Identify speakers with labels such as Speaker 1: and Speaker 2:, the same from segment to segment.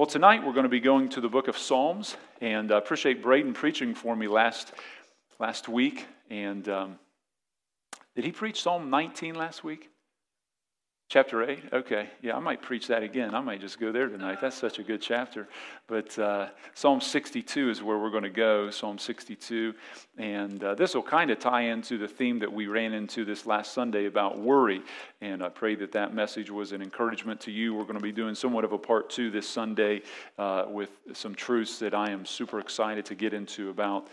Speaker 1: Well, tonight we're going to be going to the book of Psalms, and I appreciate Braden preaching for me last, last week. And um, did he preach Psalm 19 last week? Chapter 8? Okay. Yeah, I might preach that again. I might just go there tonight. That's such a good chapter. But uh, Psalm 62 is where we're going to go, Psalm 62. And uh, this will kind of tie into the theme that we ran into this last Sunday about worry. And I pray that that message was an encouragement to you. We're going to be doing somewhat of a part two this Sunday uh, with some truths that I am super excited to get into about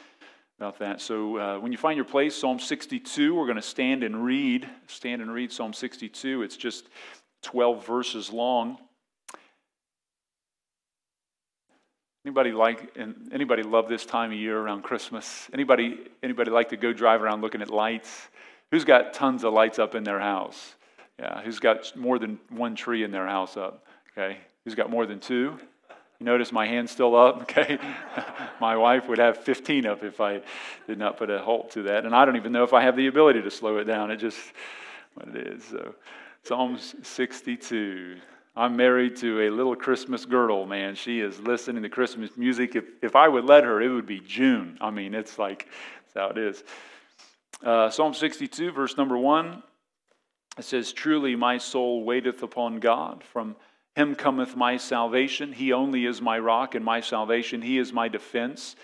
Speaker 1: about that. So uh, when you find your place, Psalm 62, we're going to stand and read. Stand and read Psalm 62. It's just 12 verses long. Anybody like and anybody love this time of year around Christmas? Anybody anybody like to go drive around looking at lights? Who's got tons of lights up in their house? Yeah, who's got more than one tree in their house up? Okay. Who's got more than two? You notice my hand's still up, okay? my wife would have 15 up if I did not put a halt to that. And I don't even know if I have the ability to slow it down. It just what it is. So, Psalms 62. I'm married to a little Christmas girdle, man. She is listening to Christmas music. If, if I would let her, it would be June. I mean, it's like, that's how it is. Uh, Psalm 62, verse number 1, it says, Truly my soul waiteth upon God. From him cometh my salvation. He only is my rock and my salvation. He is my defense.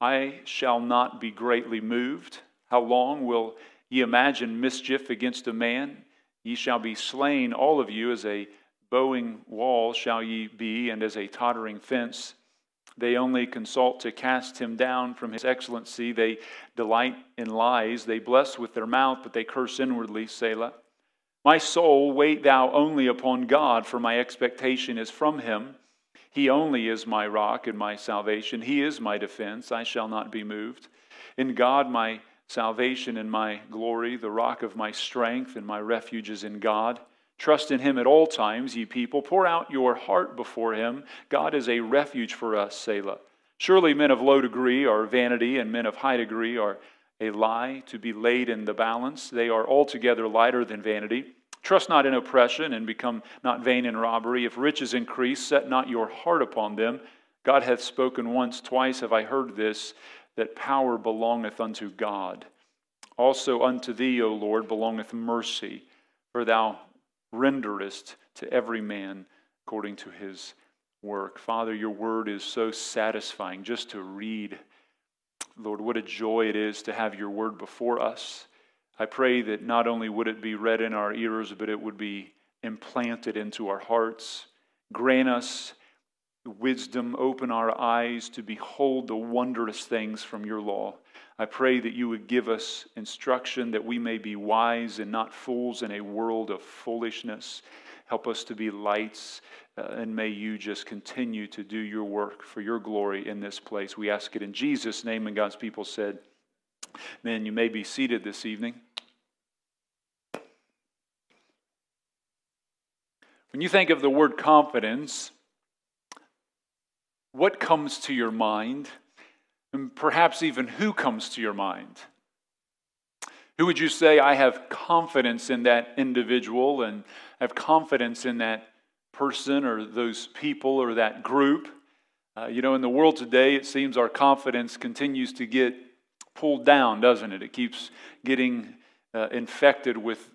Speaker 1: I shall not be greatly moved. How long will ye imagine mischief against a man? Ye shall be slain, all of you, as a bowing wall shall ye be, and as a tottering fence. They only consult to cast him down from his excellency. They delight in lies. They bless with their mouth, but they curse inwardly, Selah. My soul, wait thou only upon God, for my expectation is from him. He only is my rock and my salvation. He is my defense. I shall not be moved. In God, my salvation and my glory, the rock of my strength and my refuge is in God. Trust in him at all times, ye people. Pour out your heart before him. God is a refuge for us, Selah. Surely men of low degree are vanity, and men of high degree are a lie to be laid in the balance. They are altogether lighter than vanity. Trust not in oppression and become not vain in robbery. If riches increase, set not your heart upon them. God hath spoken once, twice have I heard this, that power belongeth unto God. Also unto thee, O Lord, belongeth mercy, for thou renderest to every man according to his work. Father, your word is so satisfying just to read Lord, what a joy it is to have your word before us. I pray that not only would it be read in our ears, but it would be implanted into our hearts. Grant us wisdom, open our eyes to behold the wondrous things from your law. I pray that you would give us instruction that we may be wise and not fools in a world of foolishness. Help us to be lights uh, and may you just continue to do your work for your glory in this place. We ask it in Jesus' name. And God's people said, Man, you may be seated this evening. When you think of the word confidence, what comes to your mind? And perhaps even who comes to your mind? Who would you say, I have confidence in that individual and have confidence in that person or those people or that group. Uh, you know, in the world today, it seems our confidence continues to get pulled down, doesn't it? It keeps getting uh, infected with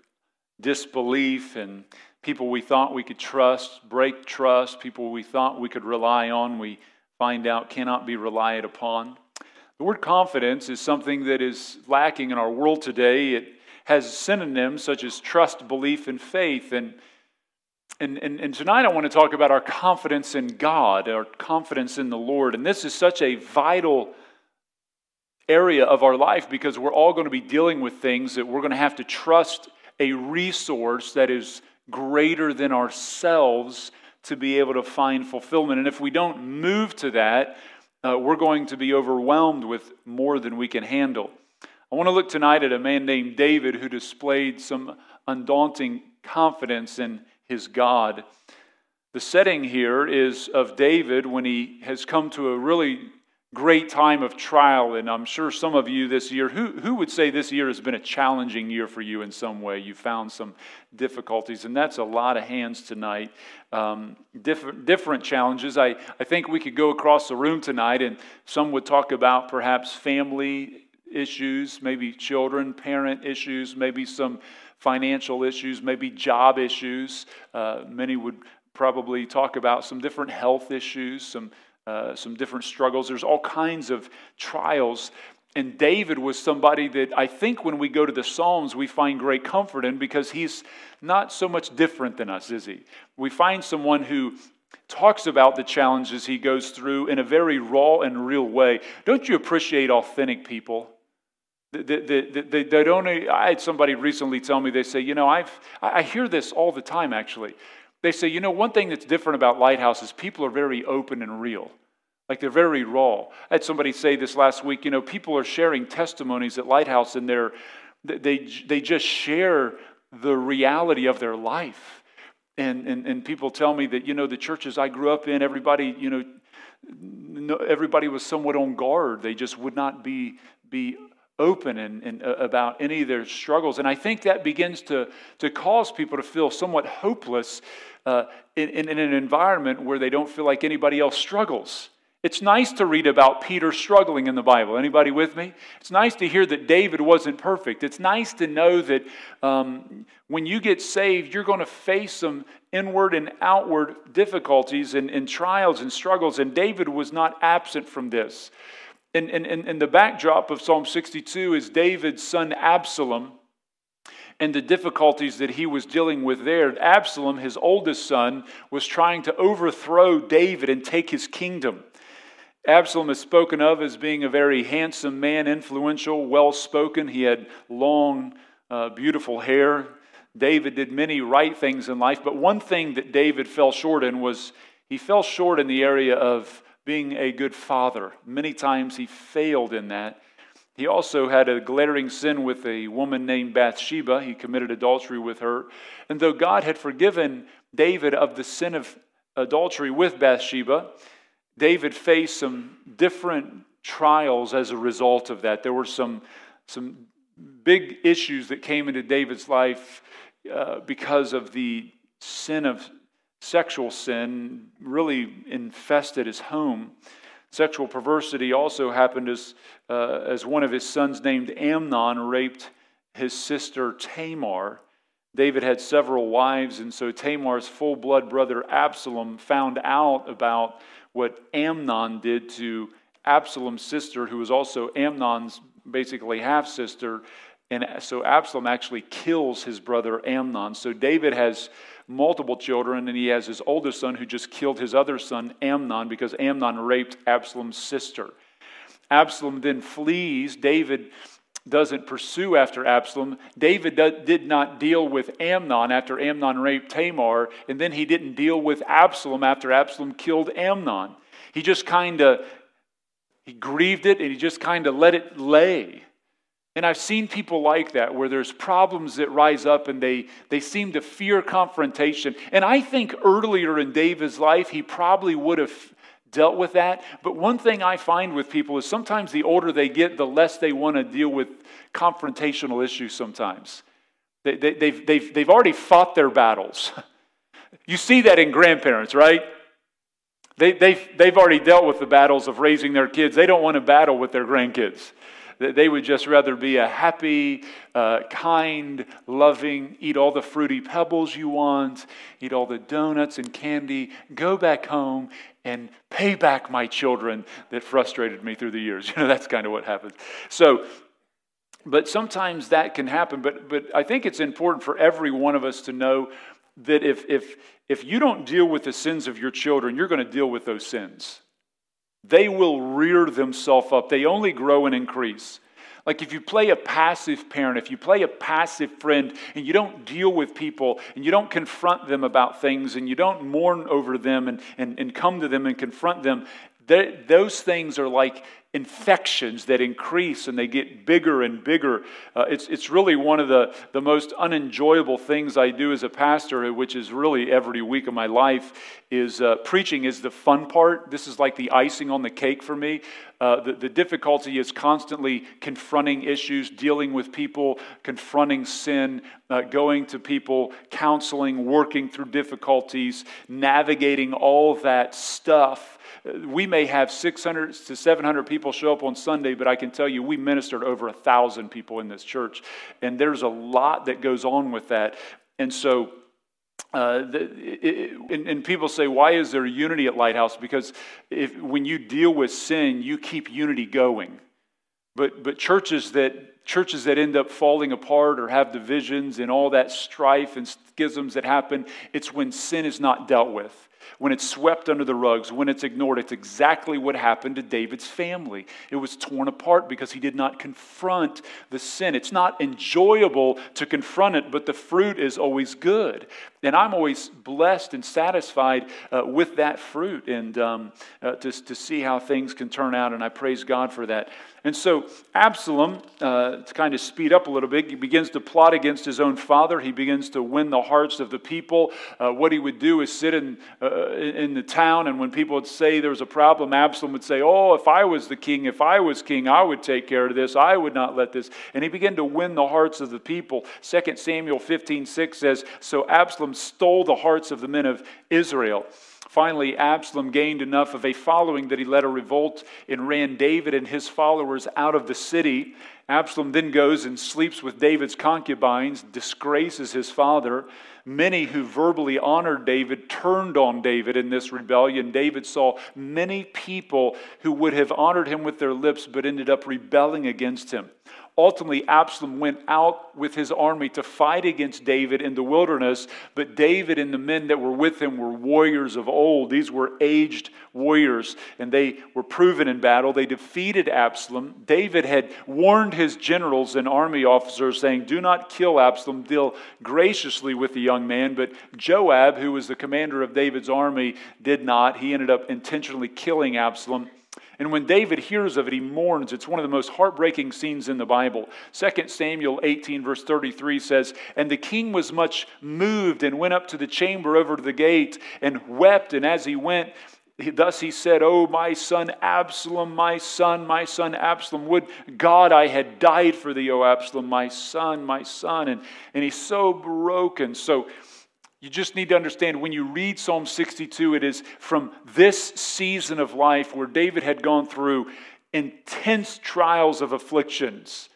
Speaker 1: disbelief and people we thought we could trust break trust, people we thought we could rely on, we find out cannot be relied upon. The word confidence is something that is lacking in our world today. It has synonyms such as trust, belief, and faith. And and, and, and tonight I want to talk about our confidence in God, our confidence in the Lord. And this is such a vital area of our life because we're all going to be dealing with things that we're going to have to trust a resource that is greater than ourselves to be able to find fulfillment. And if we don't move to that, uh, we're going to be overwhelmed with more than we can handle. I want to look tonight at a man named David who displayed some undaunting confidence in his God. The setting here is of David when he has come to a really great time of trial, and I'm sure some of you this year, who, who would say this year has been a challenging year for you in some way? You found some difficulties, and that's a lot of hands tonight. Um, different, different challenges. I, I think we could go across the room tonight, and some would talk about perhaps family issues, maybe children, parent issues, maybe some financial issues, maybe job issues. Uh, many would probably talk about some different health issues, some uh, some different struggles. There's all kinds of trials. And David was somebody that I think when we go to the Psalms, we find great comfort in because he's not so much different than us, is he? We find someone who talks about the challenges he goes through in a very raw and real way. Don't you appreciate authentic people? They, they, they, they don't, I had somebody recently tell me, they say, you know, I've, I hear this all the time actually. They say, you know, one thing that's different about Lighthouse is people are very open and real. Like they're very raw. I had somebody say this last week, you know, people are sharing testimonies at Lighthouse and they're, they, they just share the reality of their life. And, and, and people tell me that, you know, the churches I grew up in, everybody, you know, everybody was somewhat on guard. They just would not be, be open and, and uh, about any of their struggles. And I think that begins to, to cause people to feel somewhat hopeless uh, in, in, in an environment where they don't feel like anybody else struggles. It's nice to read about Peter struggling in the Bible. Anybody with me? It's nice to hear that David wasn't perfect. It's nice to know that um, when you get saved, you're going to face some inward and outward difficulties and, and trials and struggles. And David was not absent from this. And, and, and the backdrop of Psalm 62 is David's son Absalom and the difficulties that he was dealing with there. Absalom, his oldest son, was trying to overthrow David and take his kingdom. Absalom is spoken of as being a very handsome man, influential, well spoken. He had long, uh, beautiful hair. David did many right things in life, but one thing that David fell short in was he fell short in the area of being a good father. Many times he failed in that. He also had a glaring sin with a woman named Bathsheba. He committed adultery with her. And though God had forgiven David of the sin of adultery with Bathsheba, David faced some different trials as a result of that. There were some, some big issues that came into David's life uh, because of the sin of sexual sin really infested his home. Sexual perversity also happened as, uh, as one of his sons, named Amnon, raped his sister Tamar. David had several wives, and so Tamar's full blood brother Absalom found out about what Amnon did to Absalom's sister, who was also Amnon's basically half sister. And so Absalom actually kills his brother Amnon. So David has multiple children, and he has his oldest son who just killed his other son, Amnon, because Amnon raped Absalom's sister. Absalom then flees. David doesn't pursue after Absalom. David did not deal with Amnon after Amnon raped Tamar, and then he didn't deal with Absalom after Absalom killed Amnon. He just kind of he grieved it and he just kind of let it lay. And I've seen people like that where there's problems that rise up and they, they seem to fear confrontation. And I think earlier in David's life, he probably would have dealt with that. But one thing I find with people is sometimes the older they get, the less they want to deal with confrontational issues sometimes. They, they, they've, they've, they've already fought their battles. You see that in grandparents, right? They, they've, they've already dealt with the battles of raising their kids. They don't want to battle with their grandkids. They would just rather be a happy, uh, kind, loving, eat all the fruity pebbles you want, eat all the donuts and candy, go back home and pay back my children that frustrated me through the years. You know, that's kind of what happens. So, but sometimes that can happen. But, but I think it's important for every one of us to know that if, if, if you don't deal with the sins of your children, you're going to deal with those sins they will rear themselves up. They only grow and increase. Like if you play a passive parent, if you play a passive friend, and you don't deal with people, and you don't confront them about things, and you don't mourn over them and, and, and come to them and confront them, those things are like infections that increase and they get bigger and bigger. Uh, it's, it's really one of the, the most unenjoyable things I do as a pastor, which is really every week of my life, is uh, preaching is the fun part. This is like the icing on the cake for me. Uh, the, the difficulty is constantly confronting issues, dealing with people, confronting sin, uh, going to people, counseling, working through difficulties, navigating all that stuff we may have 600 to 700 people show up on Sunday, but I can tell you we ministered over a thousand people in this church. And there's a lot that goes on with that. And so, uh, the, it, and, and, people say, why is there unity at Lighthouse? Because if, when you deal with sin, you keep unity going. But, but churches that churches that end up falling apart or have divisions and all that strife and schisms that happen, it's when sin is not dealt with when it's swept under the rugs, when it's ignored. It's exactly what happened to David's family. It was torn apart because he did not confront the sin. It's not enjoyable to confront it, but the fruit is always good. And I'm always blessed and satisfied uh, with that fruit and um, uh, to, to see how things can turn out. And I praise God for that. And so Absalom, uh, to kind of speed up a little bit, he begins to plot against his own father. He begins to win the hearts of the people. Uh, what he would do is sit in, uh, in the town, and when people would say there was a problem, Absalom would say, Oh, if I was the king, if I was king, I would take care of this. I would not let this. And he began to win the hearts of the people. 2 Samuel 15 6 says, So Absalom stole the hearts of the men of Israel. Finally, Absalom gained enough of a following that he led a revolt and ran David and his followers out of the city. Absalom then goes and sleeps with David's concubines, disgraces his father. Many who verbally honored David turned on David in this rebellion. David saw many people who would have honored him with their lips but ended up rebelling against him. Ultimately, Absalom went out with his army to fight against David in the wilderness, but David and the men that were with him were warriors of old. These were aged warriors, and they were proven in battle. They defeated Absalom. David had warned his generals and army officers, saying, Do not kill Absalom, deal graciously with the young man. But Joab, who was the commander of David's army, did not. He ended up intentionally killing Absalom. And when David hears of it, he mourns. It's one of the most heartbreaking scenes in the Bible. 2 Samuel 18, verse 33 says, And the king was much moved and went up to the chamber over to the gate and wept. And as he went, Thus he said, Oh, my son Absalom, my son, my son Absalom, would God I had died for thee, O Absalom, my son, my son. And, and he's so broken. So you just need to understand when you read Psalm 62, it is from this season of life where David had gone through intense trials of afflictions.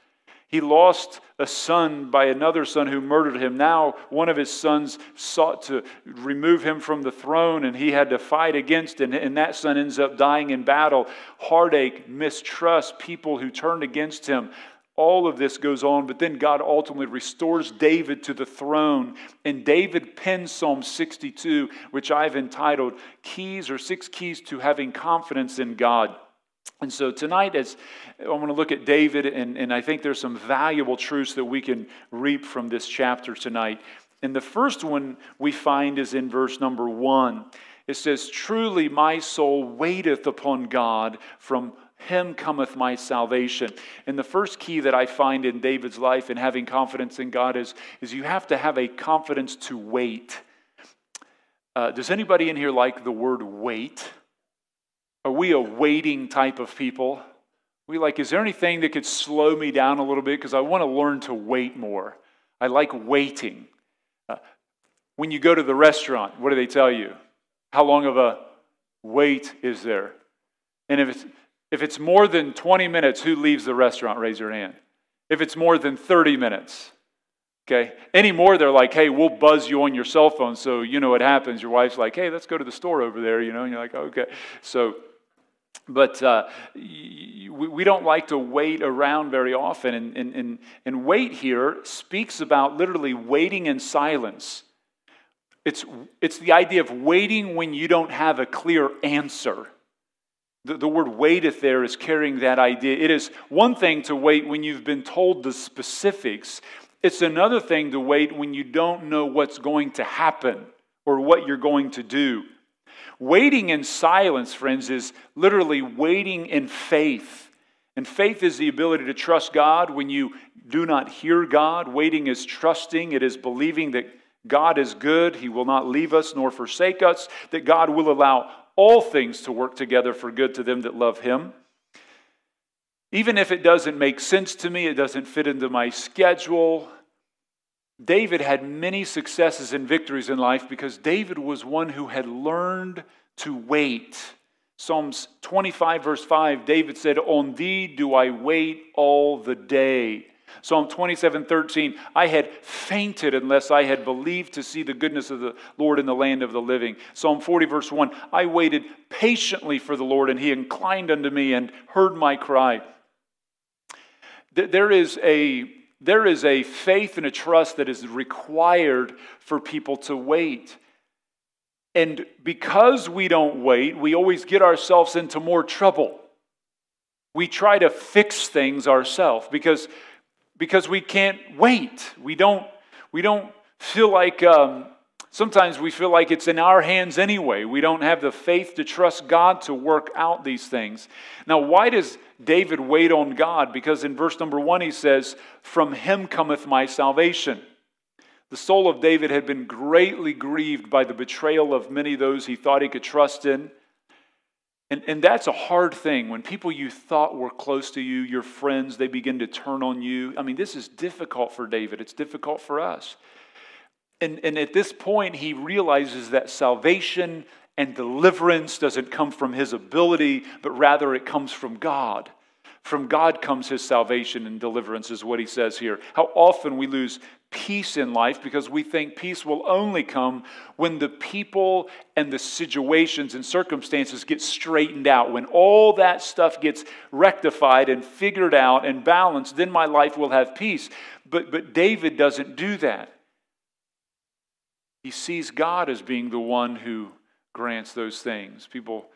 Speaker 1: He lost a son by another son who murdered him. Now, one of his sons sought to remove him from the throne, and he had to fight against it, and that son ends up dying in battle. Heartache, mistrust, people who turned against him. All of this goes on, but then God ultimately restores David to the throne. And David pens Psalm 62, which I've entitled Keys or Six Keys to Having Confidence in God. And so tonight, as I want to look at David, and, and I think there's some valuable truths that we can reap from this chapter tonight. And the first one we find is in verse number one. It says, Truly my soul waiteth upon God from him cometh my salvation. And the first key that I find in David's life in having confidence in God is, is you have to have a confidence to wait. Uh, does anybody in here like the word wait? Are we a waiting type of people? We like, is there anything that could slow me down a little bit? Because I want to learn to wait more. I like waiting. Uh, when you go to the restaurant, what do they tell you? How long of a wait is there? And if it's if it's more than 20 minutes, who leaves the restaurant? Raise your hand. If it's more than 30 minutes, okay? Any more, they're like, hey, we'll buzz you on your cell phone. So, you know what happens. Your wife's like, hey, let's go to the store over there, you know? And you're like, okay. So, but uh, we don't like to wait around very often. And, and, and, and wait here speaks about literally waiting in silence. It's, it's the idea of waiting when you don't have a clear answer. The, the word waiteth there is carrying that idea. It is one thing to wait when you've been told the specifics, it's another thing to wait when you don't know what's going to happen or what you're going to do. Waiting in silence, friends, is literally waiting in faith. And faith is the ability to trust God when you do not hear God. Waiting is trusting, it is believing that God is good, He will not leave us nor forsake us, that God will allow all things to work together for good to them that love Him. Even if it doesn't make sense to me, it doesn't fit into my schedule. David had many successes and victories in life because David was one who had learned to wait. Psalms 25, verse 5, David said, On thee do I wait all the day. Psalm 27, 13, I had fainted unless I had believed to see the goodness of the Lord in the land of the living. Psalm 40, verse 1, I waited patiently for the Lord, and he inclined unto me and heard my cry. There is a, there is a faith and a trust that is required for people to wait. And because we don't wait, we always get ourselves into more trouble. We try to fix things ourselves because because we can't wait. We don't, we don't feel like, um, sometimes we feel like it's in our hands anyway. We don't have the faith to trust God to work out these things. Now, why does David wait on God? Because in verse number one, he says, From him cometh my salvation. The soul of David had been greatly grieved by the betrayal of many of those he thought he could trust in. And, and that's a hard thing. When people you thought were close to you, your friends, they begin to turn on you. I mean, this is difficult for David. It's difficult for us. And, and at this point, he realizes that salvation and deliverance doesn't come from his ability, but rather it comes from God. From God comes his salvation and deliverance, is what he says here. How often we lose peace in life because we think peace will only come when the people and the situations and circumstances get straightened out. When all that stuff gets rectified and figured out and balanced, then my life will have peace. But, but David doesn't do that. He sees God as being the one who grants those things. People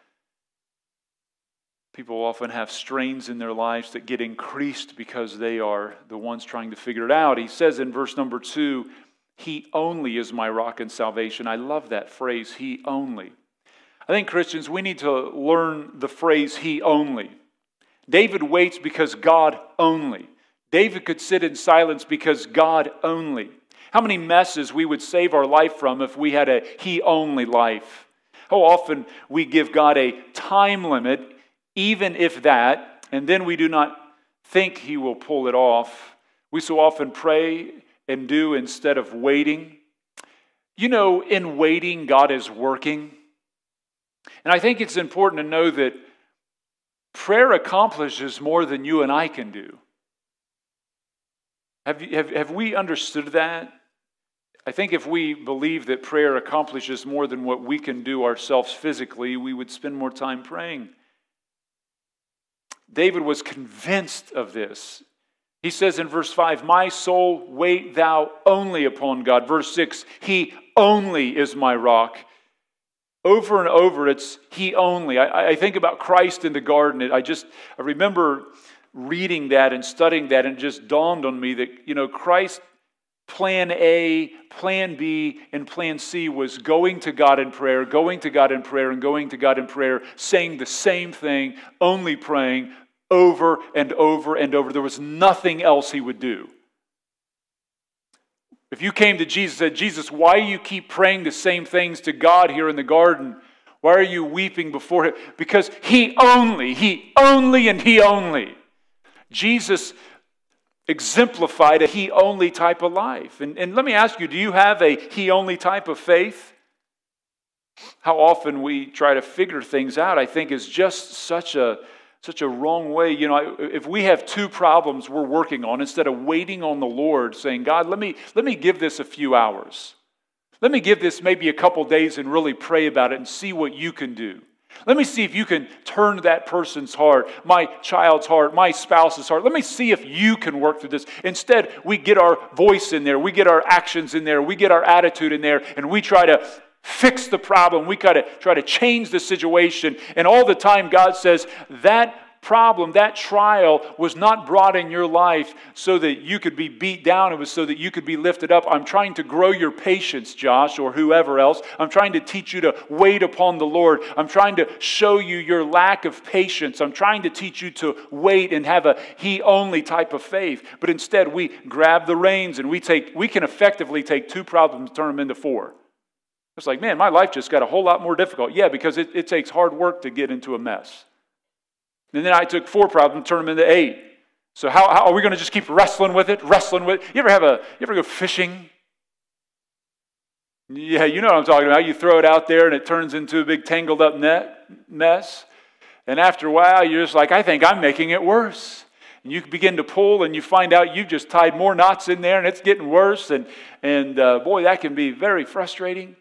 Speaker 1: People often have strains in their lives that get increased because they are the ones trying to figure it out. He says in verse number two, He only is my rock and salvation. I love that phrase, He only. I think Christians, we need to learn the phrase He only. David waits because God only. David could sit in silence because God only. How many messes we would save our life from if we had a He only life? How often we give God a time limit even if that, and then we do not think he will pull it off. We so often pray and do instead of waiting. You know, in waiting, God is working. And I think it's important to know that prayer accomplishes more than you and I can do. Have, you, have, have we understood that? I think if we believe that prayer accomplishes more than what we can do ourselves physically, we would spend more time praying. David was convinced of this. He says in verse 5, My soul, wait thou only upon God. Verse 6, He only is my rock. Over and over, it's He only. I, I think about Christ in the garden. I just, I remember reading that and studying that, and it just dawned on me that, you know, Christ Plan A, plan B, and plan C was going to God in prayer, going to God in prayer, and going to God in prayer, saying the same thing, only praying over and over and over. There was nothing else he would do. If you came to Jesus and said, Jesus, why do you keep praying the same things to God here in the garden? Why are you weeping before him? Because he only, he only, and he only. Jesus exemplified a he only type of life. And, and let me ask you do you have a he only type of faith? How often we try to figure things out, I think, is just such a such a wrong way. You know, if we have two problems we're working on, instead of waiting on the Lord, saying, God, let me, let me give this a few hours. Let me give this maybe a couple days and really pray about it and see what you can do. Let me see if you can turn that person's heart, my child's heart, my spouse's heart. Let me see if you can work through this. Instead, we get our voice in there, we get our actions in there, we get our attitude in there, and we try to fix the problem. We got to try to change the situation. And all the time, God says, that problem, that trial was not brought in your life so that you could be beat down. It was so that you could be lifted up. I'm trying to grow your patience, Josh, or whoever else. I'm trying to teach you to wait upon the Lord. I'm trying to show you your lack of patience. I'm trying to teach you to wait and have a He only type of faith. But instead, we grab the reins and we take, we can effectively take two problems and turn them into four. It's like, man, my life just got a whole lot more difficult. Yeah, because it, it takes hard work to get into a mess. And then I took four problems and turned them into eight. So how, how are we going to just keep wrestling with it, wrestling with it? You ever have a, you ever go fishing? Yeah, you know what I'm talking about. You throw it out there and it turns into a big tangled up net mess. And after a while, you're just like, I think I'm making it worse. And you begin to pull and you find out you've just tied more knots in there and it's getting worse. And, and uh, boy, that can be very frustrating.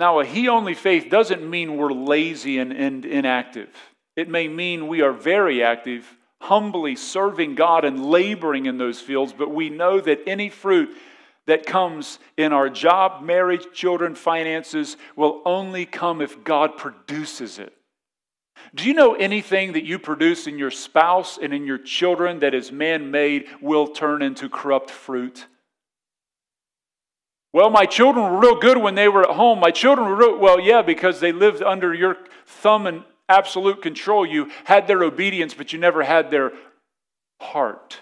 Speaker 1: Now, a he only faith doesn't mean we're lazy and, and inactive. It may mean we are very active, humbly serving God and laboring in those fields, but we know that any fruit that comes in our job, marriage, children, finances will only come if God produces it. Do you know anything that you produce in your spouse and in your children that is man made will turn into corrupt fruit? Well, my children were real good when they were at home. My children were real, well, yeah, because they lived under your thumb and absolute control. You had their obedience, but you never had their heart.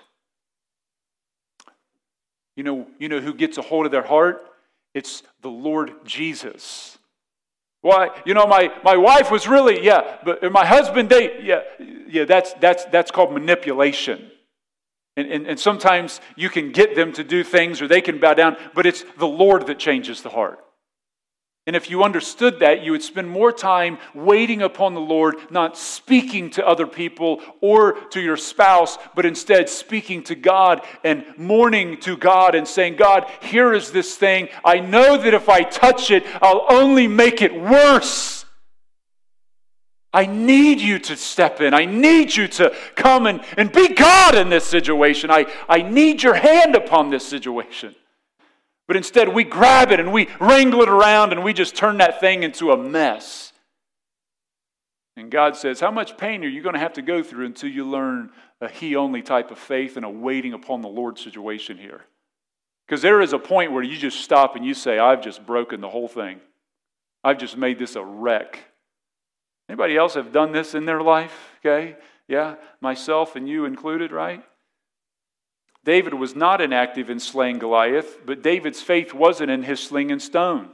Speaker 1: You know, you know who gets a hold of their heart? It's the Lord Jesus. Why? You know, my, my wife was really, yeah, but my husband, they, yeah, yeah, that's, that's, that's called manipulation. And, and, and sometimes you can get them to do things or they can bow down, but it's the Lord that changes the heart. And if you understood that, you would spend more time waiting upon the Lord, not speaking to other people or to your spouse, but instead speaking to God and mourning to God and saying, God, here is this thing. I know that if I touch it, I'll only make it worse. I need you to step in. I need you to come and, and be God in this situation. I, I need your hand upon this situation. But instead, we grab it and we wrangle it around and we just turn that thing into a mess. And God says, How much pain are you going to have to go through until you learn a He only type of faith and a waiting upon the Lord situation here? Because there is a point where you just stop and you say, I've just broken the whole thing. I've just made this a wreck. Anybody else have done this in their life? Okay? Yeah, myself and you included, right? David was not inactive in slaying Goliath, but David's faith wasn't in his sling and stone.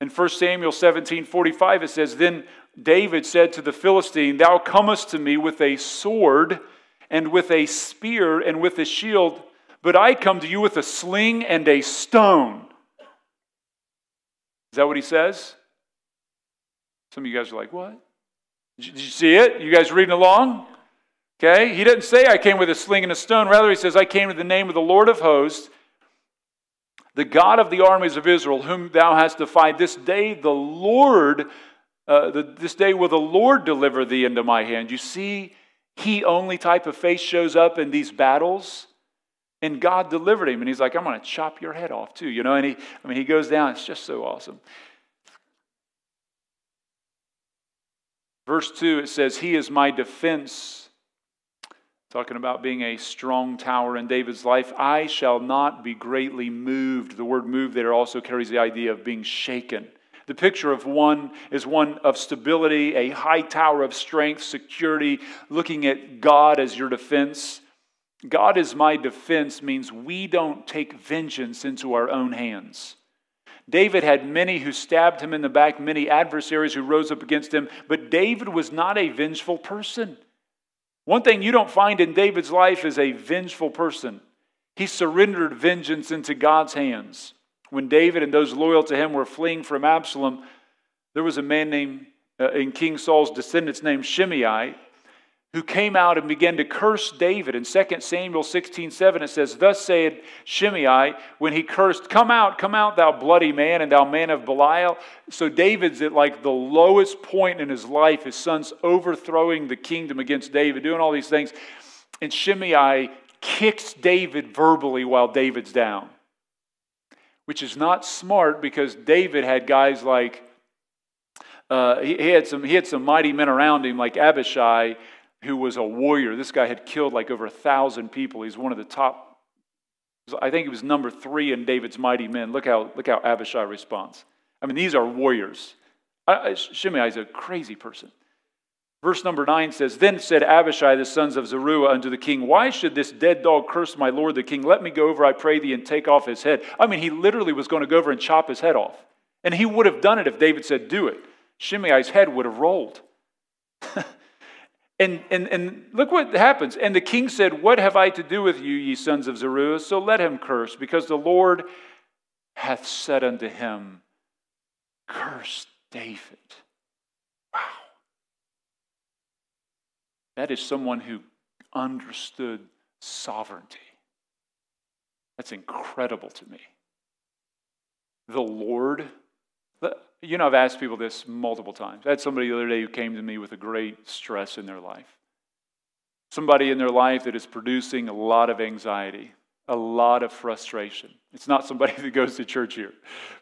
Speaker 1: In 1 Samuel 17 45, it says, Then David said to the Philistine, Thou comest to me with a sword and with a spear and with a shield, but I come to you with a sling and a stone. Is that what he says? Some of you guys are like, what? Did you see it? You guys reading along? Okay, he didn't say, I came with a sling and a stone. Rather, he says, I came in the name of the Lord of hosts, the God of the armies of Israel, whom thou hast defied. This day, the Lord, uh, the, this day will the Lord deliver thee into my hand. You see, he only type of faith shows up in these battles. And God delivered him. And he's like, I'm going to chop your head off too. You know, and he, I mean, he goes down. It's just so awesome. Verse 2, it says, He is my defense. Talking about being a strong tower in David's life. I shall not be greatly moved. The word moved there also carries the idea of being shaken. The picture of one is one of stability, a high tower of strength, security, looking at God as your defense. God is my defense means we don't take vengeance into our own hands. David had many who stabbed him in the back, many adversaries who rose up against him, but David was not a vengeful person. One thing you don't find in David's life is a vengeful person. He surrendered vengeance into God's hands. When David and those loyal to him were fleeing from Absalom, there was a man named, uh, in King Saul's descendants named Shimei who came out and began to curse David. In 2 Samuel 16 7, it says, Thus said Shimei, when he cursed, Come out, come out, thou bloody man, and thou man of Belial. So David's at like the lowest point in his life. His son's overthrowing the kingdom against David, doing all these things. And Shimei kicks David verbally while David's down, which is not smart because David had guys like Uh, he, he, had some, he had some mighty men around him, like Abishai, who was a warrior. This guy had killed like over a thousand people. He's one of the top, I think he was number three in David's mighty men. Look how, look how Abishai responds. I mean, these are warriors. Shimei is a crazy person. Verse number 9 says, Then said Abishai, the sons of Zeruiah, unto the king, Why should this dead dog curse my lord the king? Let me go over, I pray thee, and take off his head. I mean, he literally was going to go over and chop his head off. And he would have done it if David said, Do it. Shimei's head would have rolled. And, and, and look what happens. And the king said, What have I to do with you, ye sons of Zeruiah? So let him curse, because the Lord hath said unto him, Curse David. Wow. That is someone who understood sovereignty. That's incredible to me. The Lord, you know, I've asked people this multiple times. I had somebody the other day who came to me with a great stress in their life. Somebody in their life that is producing a lot of anxiety, a lot of frustration. It's not somebody that goes to church here,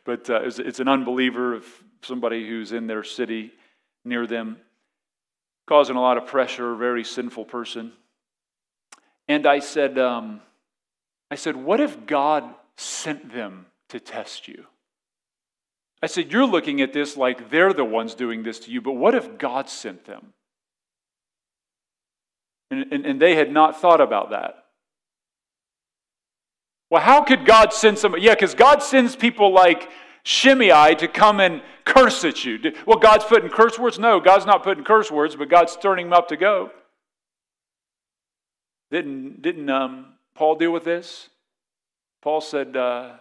Speaker 1: but uh, it's, it's, an unbeliever, of somebody who's in their city near them, causing a lot of pressure, a very sinful person. And I said, um, I said, what if God sent them to test you? I said, You're looking at this like they're the ones doing this to you, but what if God sent them? And, and, and they had not thought about that. Well, how could God send somebody? Yeah, because God sends people like Shimei to come and curse at you. Well, God's putting curse words? No, God's not putting curse words, but God's turning them up to go. Didn't, didn't um, Paul deal with this? Paul said, uh,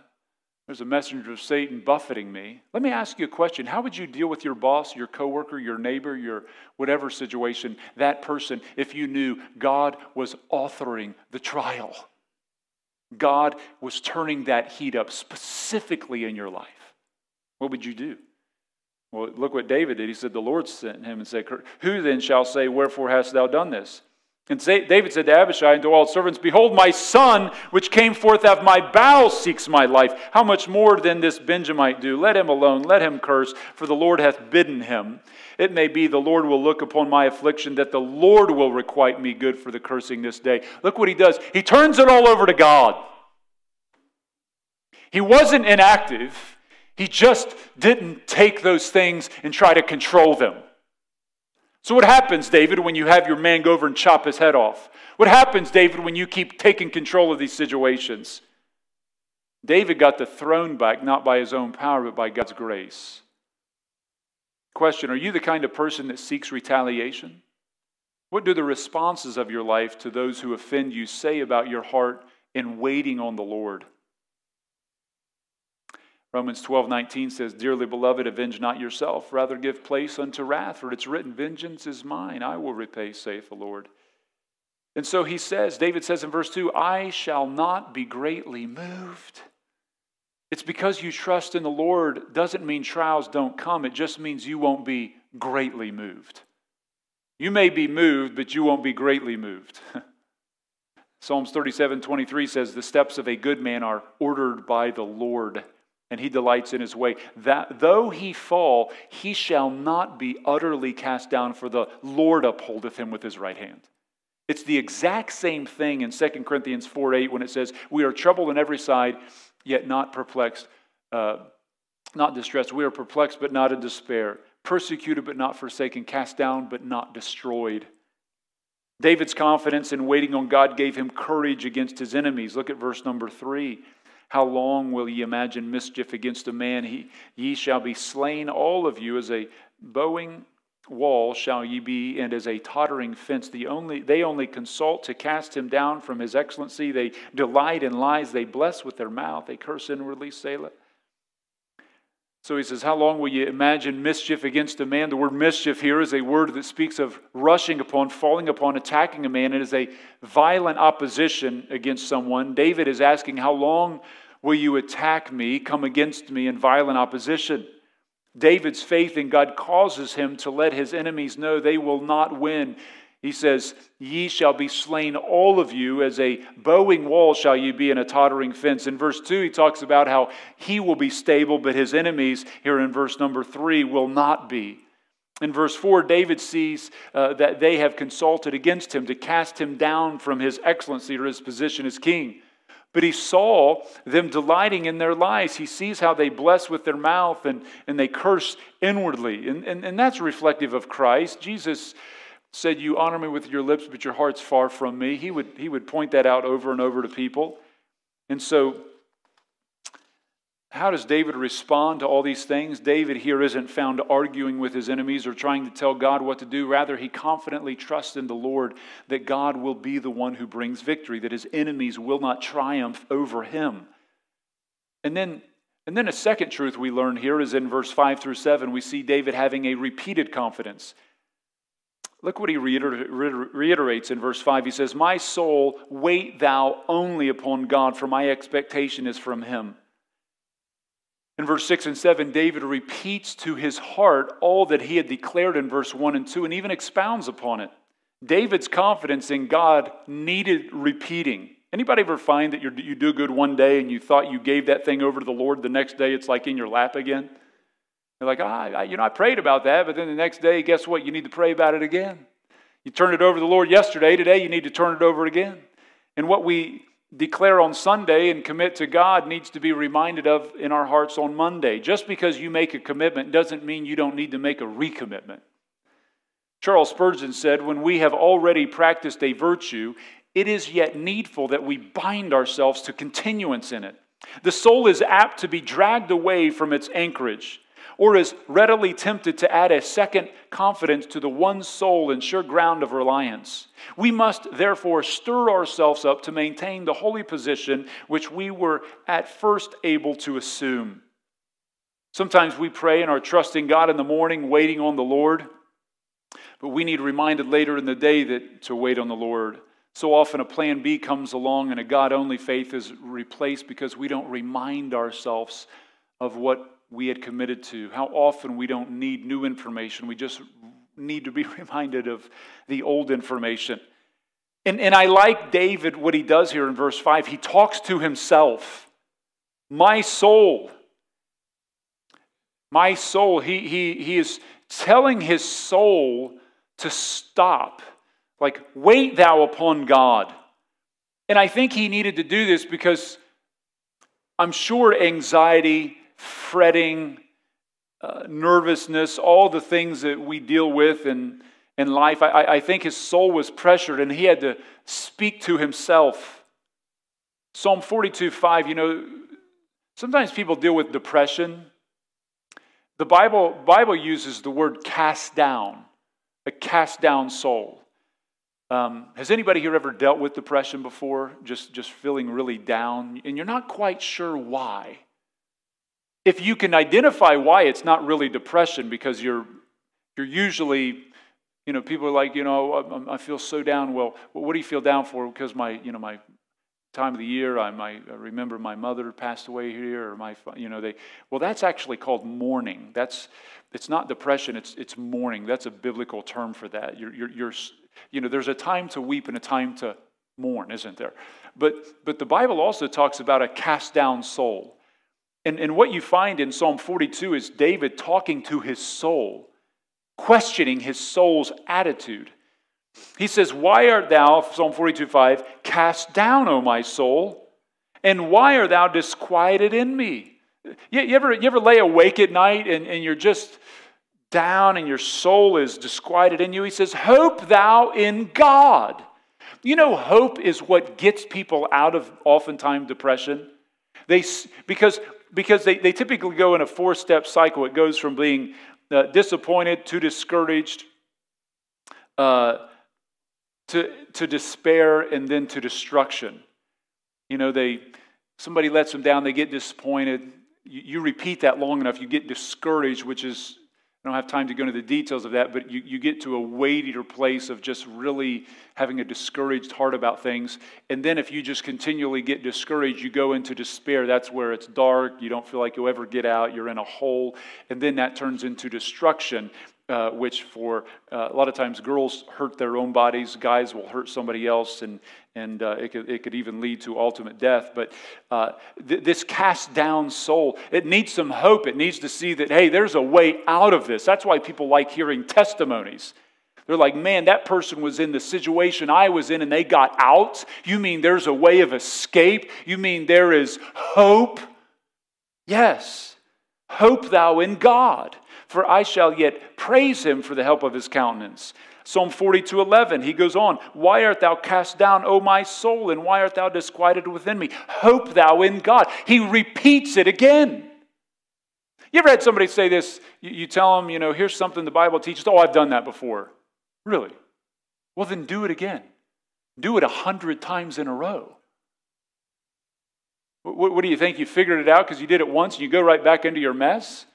Speaker 1: there's a messenger of Satan buffeting me. Let me ask you a question. How would you deal with your boss, your coworker, your neighbor, your whatever situation, that person, if you knew God was authoring the trial? God was turning that heat up specifically in your life. What would you do? Well, look what David did. He said, The Lord sent him and said, Who then shall say, Wherefore hast thou done this? And David said to Abishai and to all servants, Behold, my son, which came forth out of my bowels, seeks my life. How much more than this Benjamite do? Let him alone, let him curse, for the Lord hath bidden him. It may be the Lord will look upon my affliction, that the Lord will requite me good for the cursing this day. Look what he does. He turns it all over to God. He wasn't inactive, he just didn't take those things and try to control them. So, what happens, David, when you have your man go over and chop his head off? What happens, David, when you keep taking control of these situations? David got the throne back not by his own power, but by God's grace. Question Are you the kind of person that seeks retaliation? What do the responses of your life to those who offend you say about your heart in waiting on the Lord? Romans 12, 19 says, Dearly beloved, avenge not yourself, rather give place unto wrath, for it's written, Vengeance is mine, I will repay, saith the Lord. And so he says, David says in verse 2, I shall not be greatly moved. It's because you trust in the Lord doesn't mean trials don't come, it just means you won't be greatly moved. You may be moved, but you won't be greatly moved. Psalms 37, 23 says, The steps of a good man are ordered by the Lord and he delights in his way. That though he fall, he shall not be utterly cast down, for the Lord upholdeth him with his right hand. It's the exact same thing in 2 Corinthians 4 8 when it says, We are troubled on every side, yet not perplexed, uh, not distressed. We are perplexed, but not in despair, persecuted, but not forsaken, cast down, but not destroyed. David's confidence in waiting on God gave him courage against his enemies. Look at verse number 3. How long will ye imagine mischief against a man? He, ye shall be slain, all of you, as a bowing wall shall ye be, and as a tottering fence. The only, they only consult to cast him down from his excellency. They delight in lies. They bless with their mouth. They curse inwardly. Selah. So he says, How long will you imagine mischief against a man? The word mischief here is a word that speaks of rushing upon, falling upon, attacking a man. It is a violent opposition against someone. David is asking, How long Will you attack me, come against me in violent opposition? David's faith in God causes him to let his enemies know they will not win. He says, Ye shall be slain, all of you, as a bowing wall shall you be in a tottering fence. In verse 2, he talks about how he will be stable, but his enemies, here in verse number 3, will not be. In verse 4, David sees uh, that they have consulted against him to cast him down from his excellency or his position as king. But he saw them delighting in their lies. He sees how they bless with their mouth and, and they curse inwardly. And, and, and that's reflective of Christ. Jesus said, You honor me with your lips, but your heart's far from me. He would, he would point that out over and over to people. And so how does David respond to all these things? David here isn't found arguing with his enemies or trying to tell God what to do. Rather, he confidently trusts in the Lord that God will be the one who brings victory, that his enemies will not triumph over him. And then, and then a second truth we learn here is in verse 5 through 7, we see David having a repeated confidence. Look what he reiterates in verse 5. He says, My soul, wait thou only upon God, for my expectation is from him. In verse 6 and 7, David repeats to his heart all that he had declared in verse 1 and 2 and even expounds upon it. David's confidence in God needed repeating. Anybody ever find that you do good one day and you thought you gave that thing over to the Lord, the next day it's like in your lap again? You're like, ah, I, you know, I prayed about that, but then the next day, guess what? You need to pray about it again. You turned it over to the Lord yesterday, today you need to turn it over again. And what we declare on Sunday and commit to God needs to be reminded of in our hearts on Monday. Just because you make a commitment doesn't mean you don't need to make a recommitment. Charles Spurgeon said, When we have already practiced a virtue, it is yet needful that we bind ourselves to continuance in it. The soul is apt to be dragged away from its anchorage or is readily tempted to add a second confidence to the one sole and sure ground of reliance. We must therefore stir ourselves up to maintain the holy position which we were at first able to assume. Sometimes we pray and are trusting God in the morning, waiting on the Lord, but we need reminded later in the day that to wait on the Lord. So often a plan B comes along and a God only faith is replaced because we don't remind ourselves of what we had committed to, how often we don't need new information. We just need to be reminded of the old information. And, and I like David, what he does here in verse 5. He talks to himself. My soul, my soul, he, he, he is telling his soul to stop. Like, wait thou upon God. And I think he needed to do this because I'm sure anxiety fretting, uh, nervousness, all the things that we deal with in, in life. I, I think his soul was pressured and he had to speak to himself. Psalm 42 5, you know, sometimes people deal with depression. The Bible, Bible uses the word cast down, a cast down soul. Um, has anybody here ever dealt with depression before? Just, just feeling really down, and you're not quite sure why if you can identify why it's not really depression because you're you're usually you know people are like you know i feel so down. Well what do you feel down for? Because my you know my time of the year i remember my mother passed away here or my you know they well that's actually called mourning. That's it's not depression it's it's mourning. That's a biblical term for that. You're you're, you're you know there's a time to weep and a time to mourn isn't there? But but the bible also talks about a cast down soul and, and what you find in Psalm 42 is David talking to his soul, questioning his soul's attitude. He says, Why art thou, Psalm 42 5, cast down, O my soul? And why art thou disquieted in me? You, you, ever, you ever lay awake at night and, and you're just down and your soul is disquieted in you? He says, Hope thou in God. You know, hope is what gets people out of oftentimes depression. They, because because they, they typically go in a four step cycle. It goes from being uh, disappointed to discouraged uh, to, to despair and then to destruction. You know, they somebody lets them down, they get disappointed. You, you repeat that long enough, you get discouraged, which is I don't have time to go into the details of that, but you, you get to a weightier place of just really having a discouraged heart about things. And then if you just continually get discouraged, you go into despair. That's where it's dark. You don't feel like you'll ever get out. You're in a hole. And then that turns into destruction. Uh, which for uh, a lot of times girls hurt their own bodies, guys will hurt somebody else, and, and uh, it, could, it could even lead to ultimate death. But uh, th- this cast down soul, it needs some hope. It needs to see that, hey, there's a way out of this. That's why people like hearing testimonies. They're like, man, that person was in the situation I was in and they got out. You mean there's a way of escape? You mean there is hope? Yes. Hope thou in God for I shall yet praise him for the help of his countenance. Psalm 42 11, he goes on, Why art thou cast down, O my soul, and why art thou disquieted within me? Hope thou in God. He repeats it again. You ever had somebody say this? You, tell them, you know, here's something the Bible teaches. Oh, I've done that before. Really? Well, then do it again. Do it a hundred times in a row. What, what, do you think? You figured it out because you did it once and you go right back into your mess?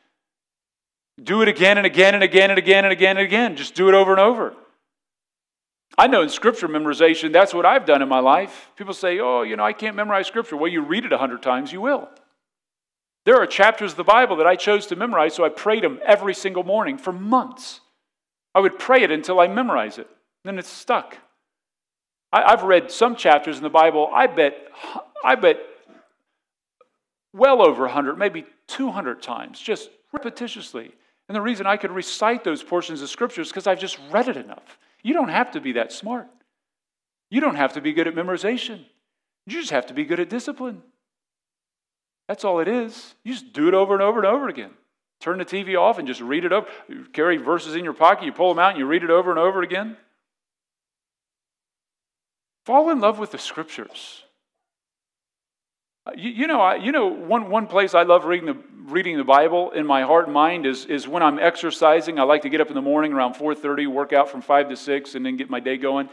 Speaker 1: Do it again and again and again and again and again and again. Just do it over and over. I know in scripture memorization, that's what I've done in my life. People say, oh, you know, I can't memorize scripture. Well, you read it a hundred times, you will. There are chapters of the Bible that I chose to memorize, so I prayed them every single morning for months. I would pray it until I memorize it. Then it's stuck. I, have read some chapters in the Bible, I bet, I bet well over 100, maybe 200 times, just repetitiously. And the reason I could recite those portions of Scripture is because I've just read it enough. You don't have to be that smart. You don't have to be good at memorization. You just have to be good at discipline. That's all it is. You just do it over and over and over again. Turn the TV off and just read it over. You carry verses in your pocket, you pull them out, and you read it over and over again. Fall in love with the Scriptures. You, you, know, I, you know one, one place I love reading the, reading the Bible in my heart and mind is, is when I'm exercising. I like to get up in the morning around 4.30, work out from 5 to 6, and then get my day going.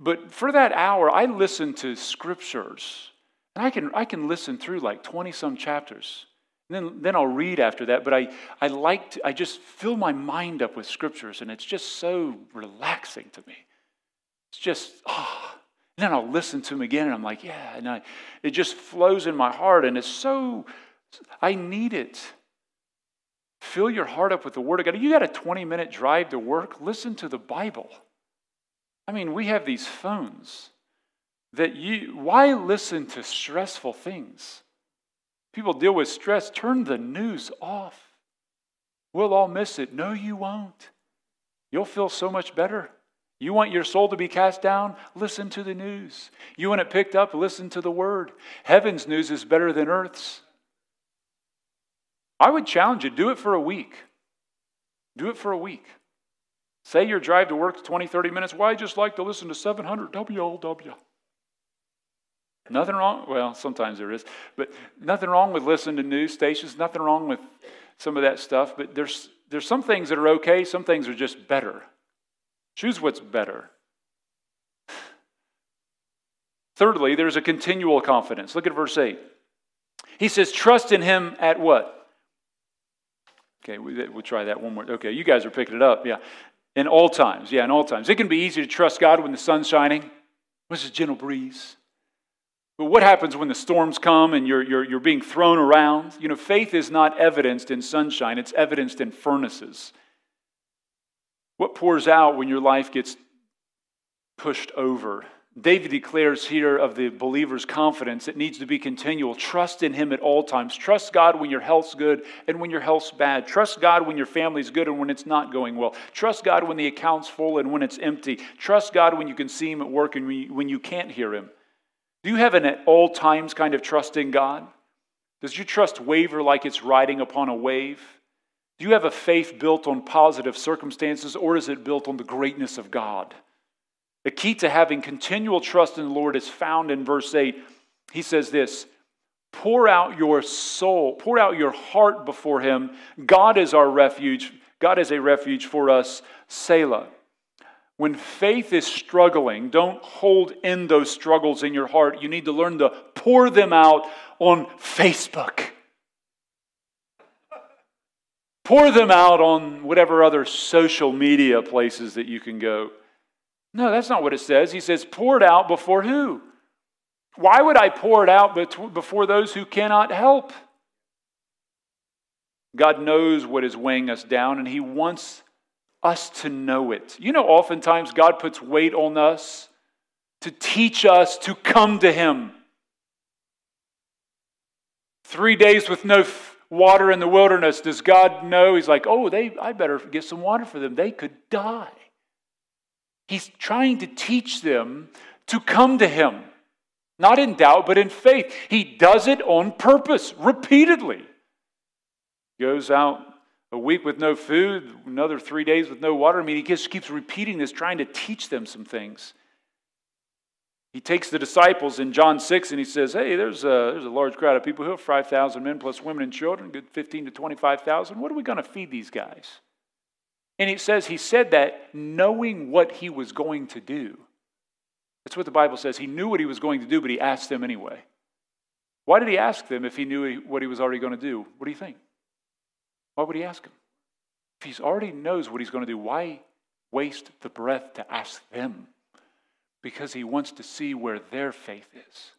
Speaker 1: But for that hour, I listen to scriptures. And I can, I can listen through like 20 some chapters. And then, then I'll read after that. But I, I like to, I just fill my mind up with scriptures, and it's just so relaxing to me. It's just, ah. Oh, and then I'll listen to him again and I'm like, yeah. And I, it just flows in my heart and it's so, I need it. Fill your heart up with the Word of God. You got a 20 minute drive to work, listen to the Bible. I mean, we have these phones that you, why listen to stressful things? People deal with stress. Turn the news off. We'll all miss it. No, you won't. You'll feel so much better. You want your soul to be cast down? Listen to the news. You want it picked up? Listen to the word. Heaven's news is better than earth's. I would challenge you do it for a week. Do it for a week. Say your drive to work 20, 30 minutes. Why well, just like to listen to 700 WLW? Nothing wrong. Well, sometimes there is, but nothing wrong with listening to news stations. Nothing wrong with some of that stuff. But there's there's some things that are okay. Some things are just better. Choose what's better. Thirdly, there's a continual confidence. Look at verse 8. He says, Trust in him at what? Okay, we'll try that one more. Okay, you guys are picking it up. Yeah. In all times. Yeah, in all times. It can be easy to trust God when the sun's shining. What's a gentle breeze? But what happens when the storms come and you're, you're, you're being thrown around? You know, faith is not evidenced in sunshine, it's evidenced in furnaces. What pours out when your life gets pushed over? David declares here of the believer's confidence it needs to be continual. Trust in him at all times. Trust God when your health's good and when your health's bad. Trust God when your family's good and when it's not going well. Trust God when the account's full and when it's empty. Trust God when you can see him at work and when you, can't hear him. Do you have an at all times kind of trust in God? Does your trust waver like it's riding upon a wave? Do you have a faith built on positive circumstances or is it built on the greatness of God? The key to having continual trust in the Lord is found in verse 8. He says this Pour out your soul, pour out your heart before Him. God is our refuge. God is a refuge for us. Selah. When faith is struggling, don't hold in those struggles in your heart. You need to learn to pour them out on Facebook. Pour them out on whatever other social media places that you can go. No, that's not what it says. He says, pour it out before who? Why would I pour it out before those who cannot help? God knows what is weighing us down, and He wants us to know it. You know, oftentimes God puts weight on us to teach us to come to Him. Three days with no water in the wilderness. Does God know? He's like, oh, they, I better get some water for them. They could die. He's trying to teach them to come to Him, not in doubt, but in faith. He does it on purpose, repeatedly. Goes out a week with no food, another three days with no water. I mean, he just keeps repeating this, trying to teach them some things. He takes the disciples in John 6 and he says, Hey, there's a, there's a large crowd of people here, 5,000 men plus women and children, good 15 to 25,000. What are we going to feed these guys? And he says he said that knowing what he was going to do. That's what the Bible says. He knew what he was going to do, but he asked them anyway. Why did he ask them if he knew what he was already going to do? What do you think? Why would he ask them? If he already knows what he's going to do, why waste the breath to ask them? Because he wants to see where their faith is.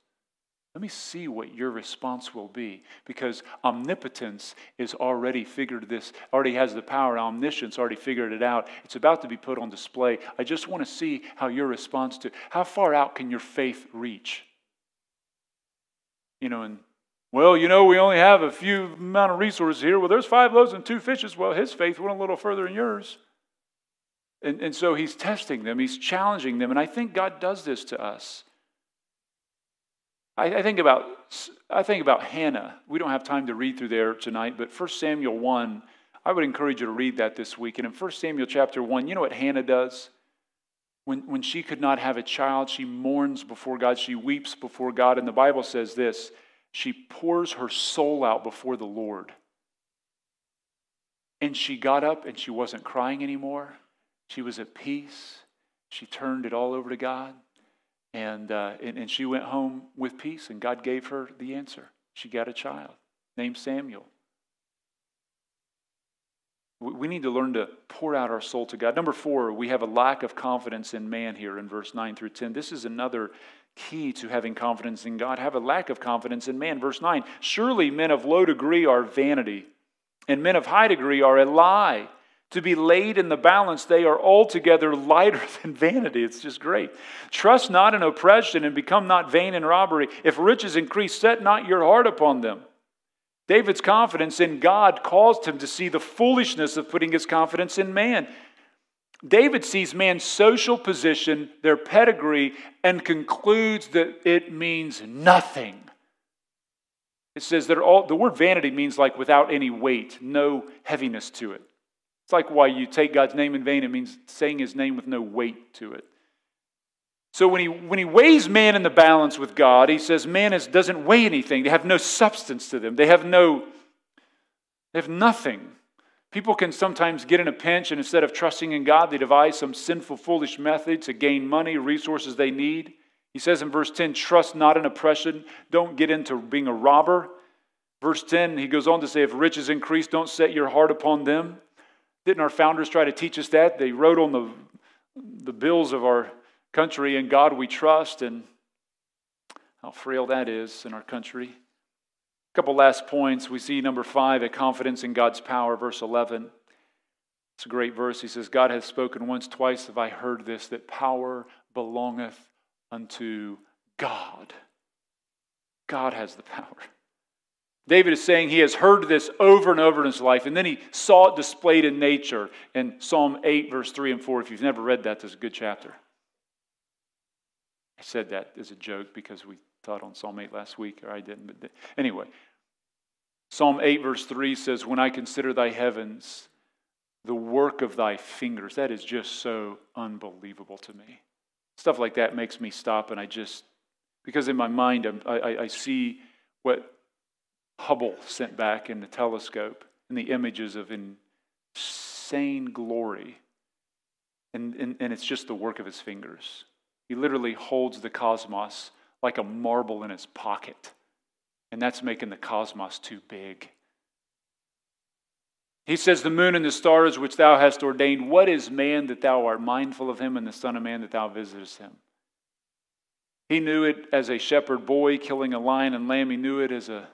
Speaker 1: Let me see what your response will be because omnipotence is already figured this, already has the power. Omniscience already figured it out. It's about to be put on display. I just want to see how your response to how far out can your faith reach? You know, and well, you know, we only have a few amount of resources here. Well, there's five loaves and two fishes. Well, his faith went a little further than yours. And, and so he's testing them, he's challenging them. And I think God does this to us. I, I, think about I think about Hannah. We don't have time to read through there tonight, but 1 Samuel 1, I would encourage you to read that this week. And in 1 Samuel chapter 1, you know what Hannah does? When, when she could not have a child, she mourns before God, she weeps before God. And the Bible says this she pours her soul out before the Lord. And she got up and she wasn't crying anymore. She was at peace. She turned it all over to God. And, uh, and, and she went home with peace, and God gave her the answer. She got a child named Samuel. We need to learn to pour out our soul to God. Number four, we have a lack of confidence in man here in verse 9 through 10. This is another key to having confidence in God. Have a lack of confidence in man. Verse 9 Surely men of low degree are vanity, and men of high degree are a lie to be laid in the balance, they are altogether lighter than vanity. It's just great. Trust not in oppression and become not vain in robbery. If riches increase, set not your heart upon them. David's confidence in God caused him to see the foolishness of putting his confidence in man. David sees man's social position, their pedigree, and concludes that it means nothing. It says that all, the word vanity means like without any weight, no heaviness to it. It's like why you take God's name in vain, it means saying his name with no weight to it. So when he, when he weighs man in the balance with God, he says man is, doesn't weigh anything. They have no substance to them. They have no, they have nothing. People can sometimes get in a pinch, and instead of trusting in God, they devise some sinful, foolish method to gain money, resources they need. He says in verse 10, trust not in oppression. Don't get into being a robber. Verse 10, he goes on to say, if riches increase, don't set your heart upon them. Didn't our founders try to teach us that? They wrote on the, the bills of our country, In God we trust, and how frail that is in our country. A couple last points. We see number five, a confidence in God's power, verse 11. It's a great verse. He says, God has spoken once, twice have I heard this, that power belongeth unto God. God has the power. David is saying he has heard this over and over in his life, and then he saw it displayed in nature in Psalm 8, verse 3 and 4. If you've never read that, that's a good chapter. I said that as a joke because we taught on Psalm 8 last week, or I didn't. But anyway, Psalm 8, verse 3 says, When I consider thy heavens, the work of thy fingers, that is just so unbelievable to me. Stuff like that makes me stop, and I just, because in my mind, I, I, I see what Hubble sent back in the telescope and the images of insane glory. And, and, and it's just the work of his fingers. He literally holds the cosmos like a marble in his pocket. And that's making the cosmos too big. He says, The moon and the stars which thou hast ordained, what is man that thou art mindful of him, and the Son of Man that thou visitest him? He knew it as a shepherd boy killing a lion and lamb. He knew it as a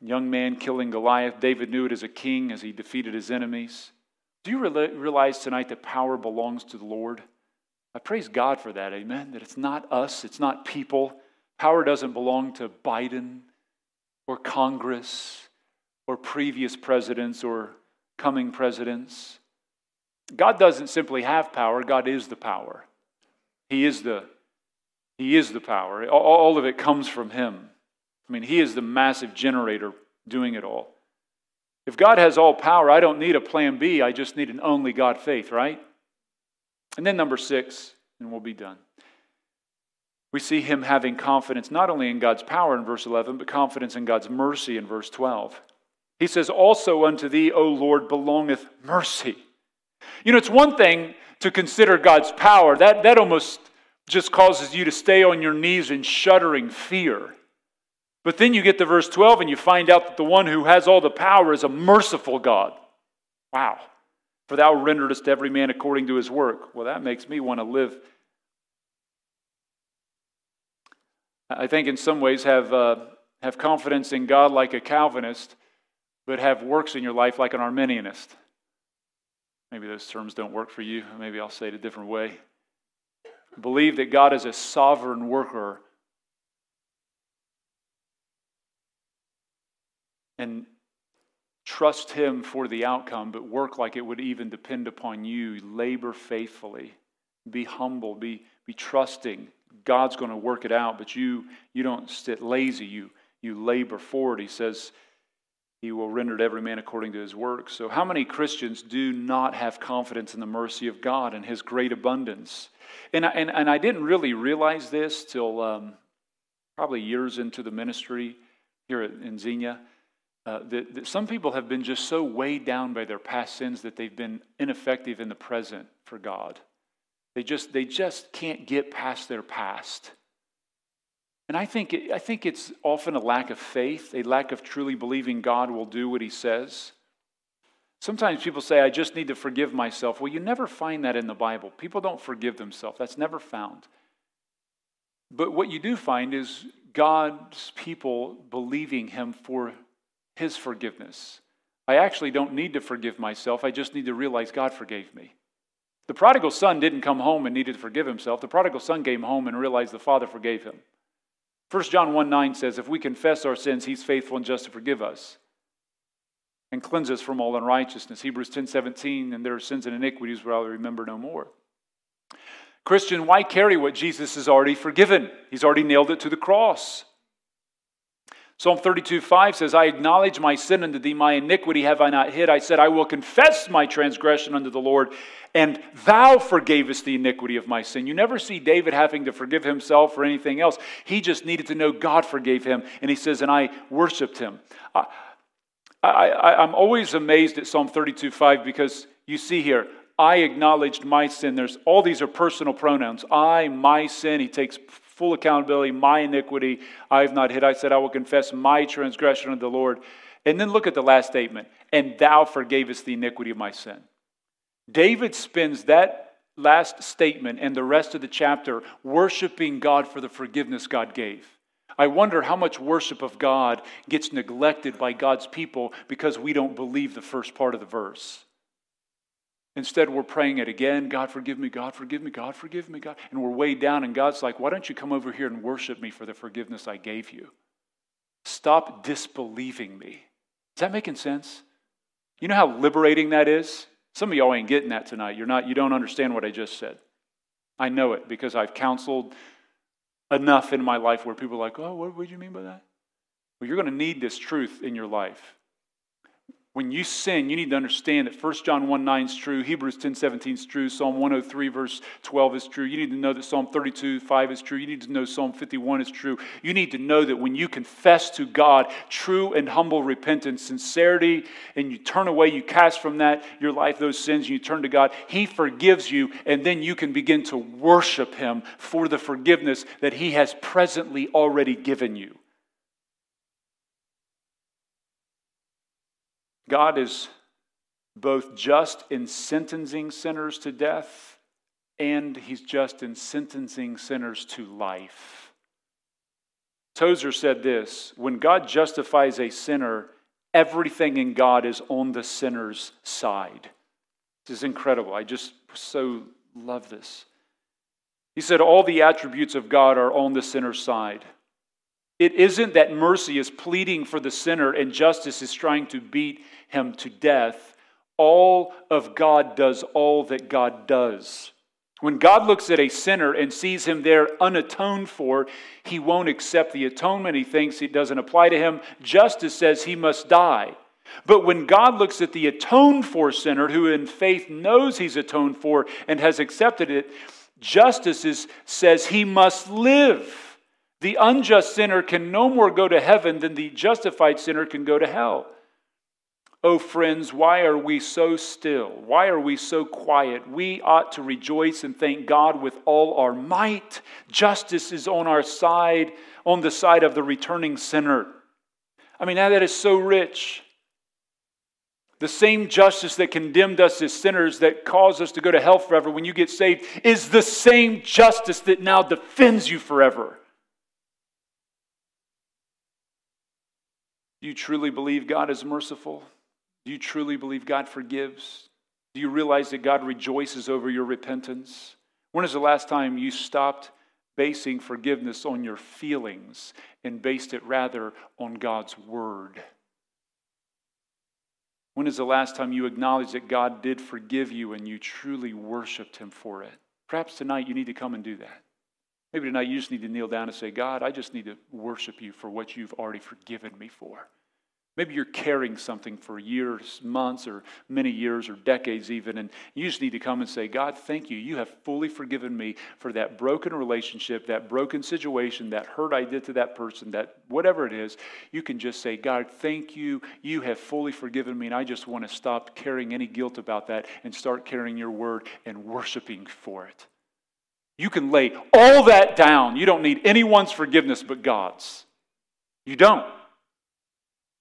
Speaker 1: young man killing Goliath. David knew it as a king as he defeated his enemies. Do you realize tonight that power belongs to the Lord? I praise God for that, amen. That it's not us, it's not people. Power doesn't belong to Biden or Congress or previous presidents or coming presidents. God doesn't simply have power, God is the power. He is the, he is the power. All of it comes from Him. I mean, He is the massive generator doing it all. If God has all power, I don't need a plan B. I just need an only God faith, right? And then number six, and we'll be done. We see him having confidence not only in God's power in verse 11, but confidence in God's mercy in verse 12. He says, Also unto thee, O Lord, belongeth mercy. You know, it's one thing to consider God's power, that, that almost just causes you to stay on your knees in shuddering fear. But then you get to verse 12 and you find out that the one who has all the power is a merciful God. Wow. For thou renderedest every man according to his work. Well, that makes me want to live. I think in some ways have, uh, have confidence in God like a Calvinist, but have works in your life like an Arminianist. Maybe those terms don't work for you. Maybe I'll say it a different way. Believe that God is a sovereign worker and trust Him for the outcome, but work like it would even depend upon you. Labor faithfully. Be humble. Be, be trusting. God's going to work it out, but you, you don't sit lazy. You, you labor forward. He says, He will render to every man according to his work. So, how many Christians do not have confidence in the mercy of God and His great abundance? And I, and, and I didn't really realize this till um, probably years into the ministry here in Xenia uh, that, that some people have been just so weighed down by their past sins that they've been ineffective in the present for God. They just, they just can't get past their past. And I think, it, I think it's often a lack of faith, a lack of truly believing God will do what he says. Sometimes people say, I just need to forgive myself. Well, you never find that in the Bible. People don't forgive themselves, that's never found. But what you do find is God's people believing him for his forgiveness. I actually don't need to forgive myself. I just need to realize God forgave me. The prodigal son didn't come home and needed to forgive himself. The prodigal son came home and realized the father forgave him. 1 John 1 9 says, If we confess our sins, he's faithful and just to forgive us and cleanse us from all unrighteousness. Hebrews 10 17, and there are sins and iniquities where I'll remember no more. Christian, why carry what Jesus has already forgiven? He's already nailed it to the cross. Psalm 32 5 says, I acknowledge my sin unto thee, my iniquity have I not hid. I said, I will confess my transgression unto the Lord, and thou forgavest the iniquity of my sin. You never see David having to forgive himself or anything else. He just needed to know God forgave him. And he says, And I worshiped him. I, I, I'm always amazed at Psalm 32 5 because you see here, I acknowledged my sin. There's all these are personal pronouns. I, my sin. He takes full accountability, my iniquity I have not hid. I said, I will confess my transgression unto the Lord. And then look at the last statement, and thou forgavest the iniquity of my sin. David spends that last statement and the rest of the chapter worshiping God for the forgiveness God gave. I wonder how much worship of God gets neglected by God's people because we don't believe the first part of the verse. Instead, we're praying it again God, forgive me, God, forgive me, God, forgive me, God. And we're weighed down, and God's like, why don't you come over here and worship me for the forgiveness I gave you? Stop disbelieving me. Is that making sense? You know how liberating that is? Some of y'all ain't getting that tonight. You're not, you don't understand what I just said. I know it because I've counseled enough in my life where people are like, oh, what, what do you mean by that? Well, you're going to need this truth in your life when you sin, you need to understand that 1 John 1 9 is true, Hebrews 10 17 is true, Psalm 103 verse 12 is true. You need to know that Psalm 32 5 is true. You need to know Psalm 51 is true. You need to know that when you confess to God true and humble repentance, sincerity, and you turn away, you cast from that your life those sins, and you turn to God, He forgives you, and then you can begin to worship Him for the forgiveness that He has presently already given you. God is both just in sentencing sinners to death and he's just in sentencing sinners to life. Tozer said this when God justifies a sinner, everything in God is on the sinner's side. This is incredible. I just so love this. He said, All the attributes of God are on the sinner's side. It isn't that mercy is pleading for the sinner and justice is trying to beat him to death. All of God does all that God does. When God looks at a sinner and sees him there unatoned for, he won't accept the atonement. He thinks it doesn't apply to him. Justice says he must die. But when God looks at the atoned for sinner who in faith knows he's atoned for and has accepted it, justice is, says he must live. The unjust sinner can no more go to heaven than the justified sinner can go to hell. Oh, friends, why are we so still? Why are we so quiet? We ought to rejoice and thank God with all our might. Justice is on our side, on the side of the returning sinner. I mean, now that is so rich. The same justice that condemned us as sinners, that caused us to go to hell forever when you get saved, is the same justice that now defends you forever. Do you truly believe God is merciful? Do you truly believe God forgives? Do you realize that God rejoices over your repentance? When is the last time you stopped basing forgiveness on your feelings and based it rather on God's word? When is the last time you acknowledged that God did forgive you and you truly worshiped Him for it? Perhaps tonight you need to come and do that. Maybe tonight you just need to kneel down and say, God, I just need to worship you for what you've already forgiven me for. Maybe you're carrying something for years, months, or many years, or decades even, and you just need to come and say, God, thank you. You have fully forgiven me for that broken relationship, that broken situation, that hurt I did to that person, that whatever it is. You can just say, God, thank you. You have fully forgiven me, and I just want to stop carrying any guilt about that and start carrying your word and worshiping for it. You can lay all that down. You don't need anyone's forgiveness but God's. You don't.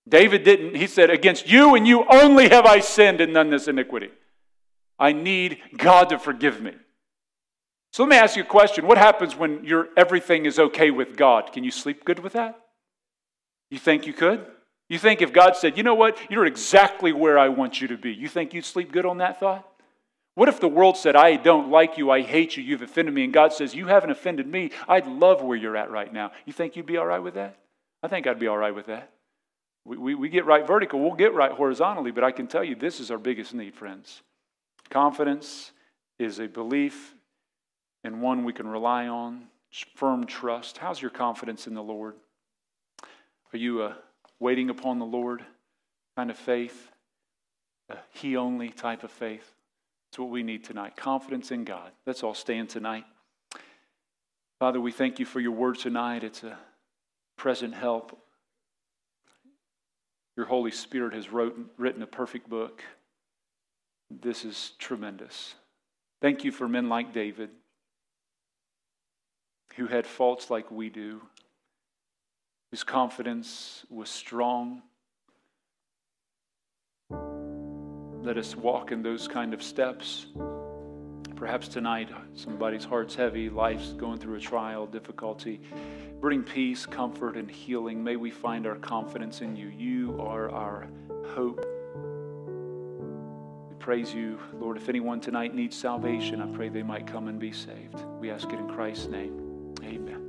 Speaker 1: David didn't. He said, Against you and you only have I sinned and done this iniquity. I need God to forgive me. So let me ask you a question. What happens when your everything is okay with God? Can you sleep good with that? You think you could? You think if God said, you know what, you're exactly where I want you to be, you think you'd sleep good on that thought? What if the world said, I don't like you, I hate you, you've offended me, and God says, You haven't offended me, I'd love where you're at right now? You think you'd be all right with that? I think I'd be all right with that. We, we, we get right vertical, we'll get right horizontally, but I can tell you this is our biggest need, friends. Confidence is a belief in one we can rely on, firm trust. How's your confidence in the Lord? Are you a waiting upon the Lord kind of faith? A He only type of faith? That's what we need tonight. Confidence in God. Let's all stand tonight. Father, we thank you for your word tonight. It's a present help your Holy Spirit has wrote, written a perfect book. This is tremendous. Thank you for men like David who had faults like we do, whose confidence was strong. Let us walk in those kind of steps. Perhaps tonight somebody's heart's heavy, life's going through a trial, difficulty. Bring peace, comfort, and healing. May we find our confidence in you. You are our hope. We praise you, Lord. If anyone tonight needs salvation, I pray they might come and be saved. We ask it in Christ's name. Amen.